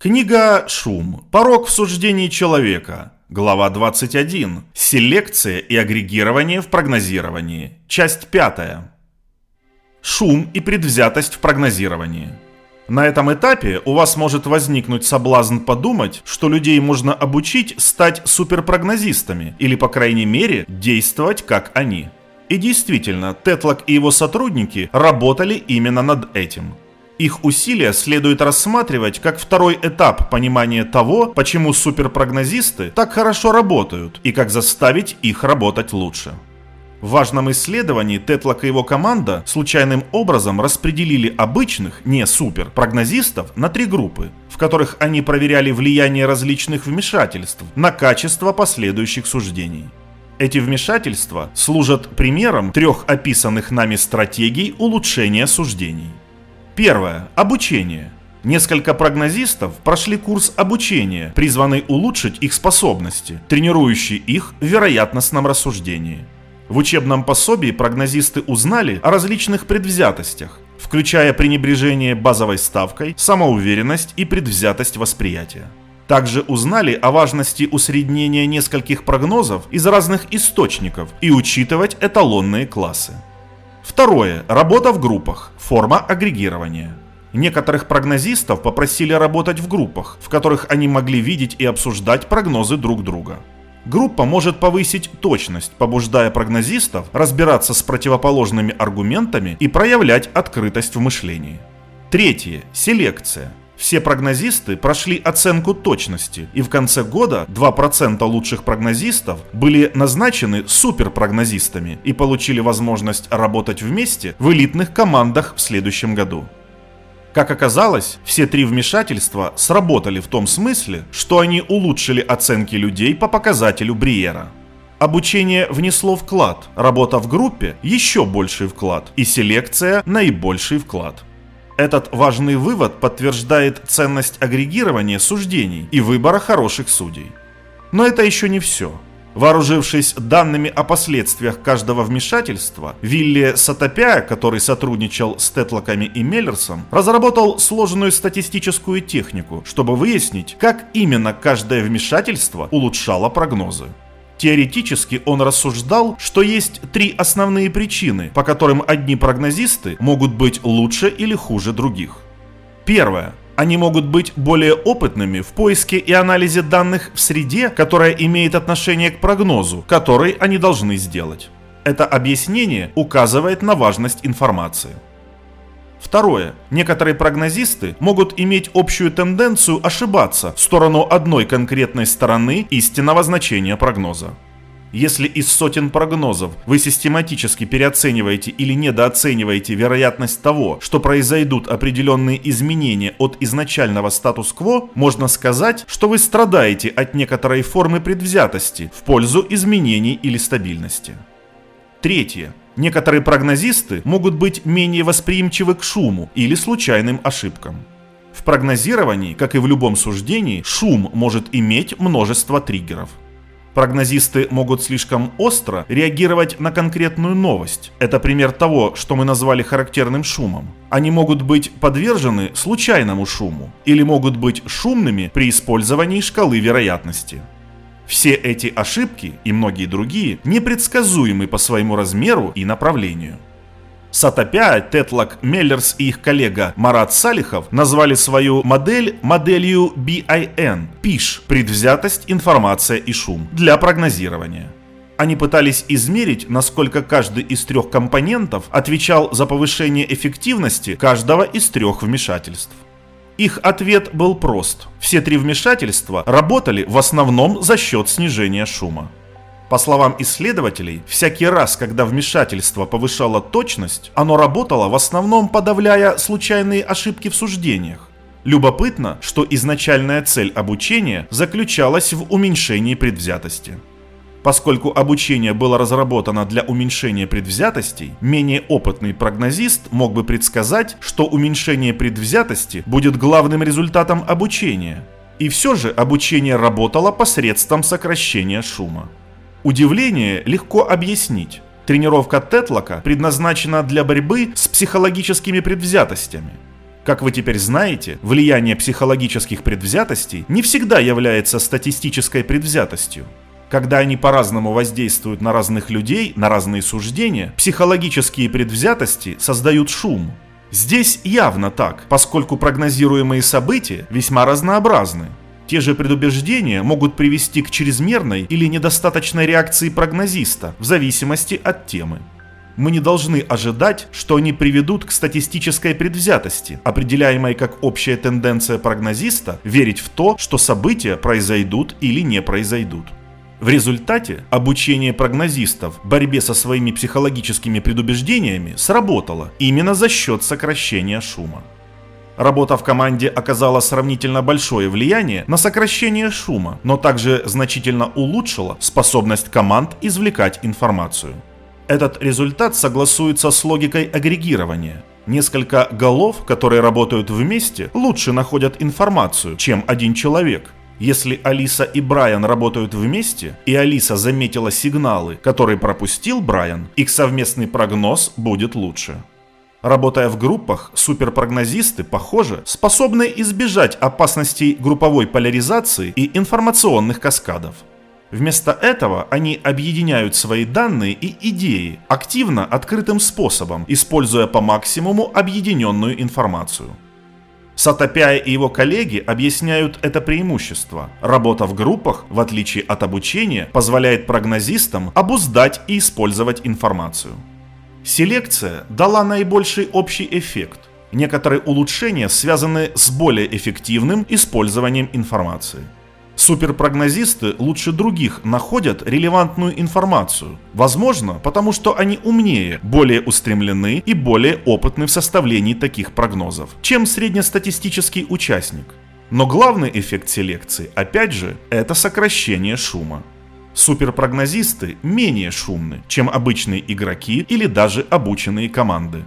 Книга «Шум. Порог в суждении человека». Глава 21. Селекция и агрегирование в прогнозировании. Часть 5. Шум и предвзятость в прогнозировании. На этом этапе у вас может возникнуть соблазн подумать, что людей можно обучить стать суперпрогнозистами или, по крайней мере, действовать как они. И действительно, Тетлок и его сотрудники работали именно над этим – их усилия следует рассматривать как второй этап понимания того, почему суперпрогнозисты так хорошо работают и как заставить их работать лучше. В важном исследовании Тетлок и его команда случайным образом распределили обычных, не супер, прогнозистов на три группы, в которых они проверяли влияние различных вмешательств на качество последующих суждений. Эти вмешательства служат примером трех описанных нами стратегий улучшения суждений. Первое. Обучение. Несколько прогнозистов прошли курс обучения, призванный улучшить их способности, тренирующий их в вероятностном рассуждении. В учебном пособии прогнозисты узнали о различных предвзятостях, включая пренебрежение базовой ставкой, самоуверенность и предвзятость восприятия. Также узнали о важности усреднения нескольких прогнозов из разных источников и учитывать эталонные классы. Второе. Работа в группах. Форма агрегирования. Некоторых прогнозистов попросили работать в группах, в которых они могли видеть и обсуждать прогнозы друг друга. Группа может повысить точность, побуждая прогнозистов разбираться с противоположными аргументами и проявлять открытость в мышлении. Третье. Селекция. Все прогнозисты прошли оценку точности, и в конце года 2% лучших прогнозистов были назначены суперпрогнозистами и получили возможность работать вместе в элитных командах в следующем году. Как оказалось, все три вмешательства сработали в том смысле, что они улучшили оценки людей по показателю Бриера. Обучение внесло вклад, работа в группе – еще больший вклад, и селекция – наибольший вклад. Этот важный вывод подтверждает ценность агрегирования суждений и выбора хороших судей. Но это еще не все. Вооружившись данными о последствиях каждого вмешательства, Вилли Сатопя, который сотрудничал с Тетлоками и Меллерсом, разработал сложную статистическую технику, чтобы выяснить, как именно каждое вмешательство улучшало прогнозы. Теоретически он рассуждал, что есть три основные причины, по которым одни прогнозисты могут быть лучше или хуже других. Первое. Они могут быть более опытными в поиске и анализе данных в среде, которая имеет отношение к прогнозу, который они должны сделать. Это объяснение указывает на важность информации. Второе. Некоторые прогнозисты могут иметь общую тенденцию ошибаться в сторону одной конкретной стороны истинного значения прогноза. Если из сотен прогнозов вы систематически переоцениваете или недооцениваете вероятность того, что произойдут определенные изменения от изначального статус-кво, можно сказать, что вы страдаете от некоторой формы предвзятости в пользу изменений или стабильности. Третье. Некоторые прогнозисты могут быть менее восприимчивы к шуму или случайным ошибкам. В прогнозировании, как и в любом суждении, шум может иметь множество триггеров. Прогнозисты могут слишком остро реагировать на конкретную новость. Это пример того, что мы назвали характерным шумом. Они могут быть подвержены случайному шуму или могут быть шумными при использовании шкалы вероятности. Все эти ошибки и многие другие непредсказуемы по своему размеру и направлению. Сатопя, Тетлак, Меллерс и их коллега Марат Салихов назвали свою модель моделью BIN – PISH – предвзятость, информация и шум для прогнозирования. Они пытались измерить, насколько каждый из трех компонентов отвечал за повышение эффективности каждого из трех вмешательств. Их ответ был прост. Все три вмешательства работали в основном за счет снижения шума. По словам исследователей, всякий раз, когда вмешательство повышало точность, оно работало в основном подавляя случайные ошибки в суждениях. Любопытно, что изначальная цель обучения заключалась в уменьшении предвзятости. Поскольку обучение было разработано для уменьшения предвзятостей, менее опытный прогнозист мог бы предсказать, что уменьшение предвзятости будет главным результатом обучения. И все же обучение работало посредством сокращения шума. Удивление легко объяснить. Тренировка Тетлока предназначена для борьбы с психологическими предвзятостями – Как вы теперь знаете, влияние психологических предвзятостей не всегда является статистической предвзятостью. Когда они по-разному воздействуют на разных людей, на разные суждения, психологические предвзятости создают шум. Здесь явно так, поскольку прогнозируемые события весьма разнообразны. Те же предубеждения могут привести к чрезмерной или недостаточной реакции прогнозиста в зависимости от темы. Мы не должны ожидать, что они приведут к статистической предвзятости, определяемой как общая тенденция прогнозиста верить в то, что события произойдут или не произойдут. В результате обучение прогнозистов борьбе со своими психологическими предубеждениями сработало именно за счет сокращения шума. Работа в команде оказала сравнительно большое влияние на сокращение шума, но также значительно улучшила способность команд извлекать информацию. Этот результат согласуется с логикой агрегирования. Несколько голов, которые работают вместе, лучше находят информацию, чем один человек, если Алиса и Брайан работают вместе, и Алиса заметила сигналы, которые пропустил Брайан, их совместный прогноз будет лучше. Работая в группах, суперпрогнозисты, похоже, способны избежать опасностей групповой поляризации и информационных каскадов. Вместо этого они объединяют свои данные и идеи активно открытым способом, используя по максимуму объединенную информацию. Сатопяй и его коллеги объясняют это преимущество. Работа в группах, в отличие от обучения, позволяет прогнозистам обуздать и использовать информацию. Селекция дала наибольший общий эффект. Некоторые улучшения связаны с более эффективным использованием информации. Суперпрогнозисты лучше других находят релевантную информацию. Возможно, потому что они умнее, более устремлены и более опытны в составлении таких прогнозов, чем среднестатистический участник. Но главный эффект селекции, опять же, это сокращение шума. Суперпрогнозисты менее шумны, чем обычные игроки или даже обученные команды.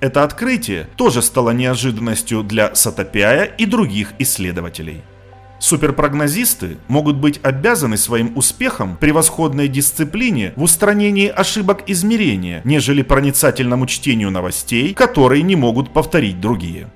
Это открытие тоже стало неожиданностью для Сатопяя и других исследователей. Суперпрогнозисты могут быть обязаны своим успехом превосходной дисциплине в устранении ошибок измерения, нежели проницательному чтению новостей, которые не могут повторить другие.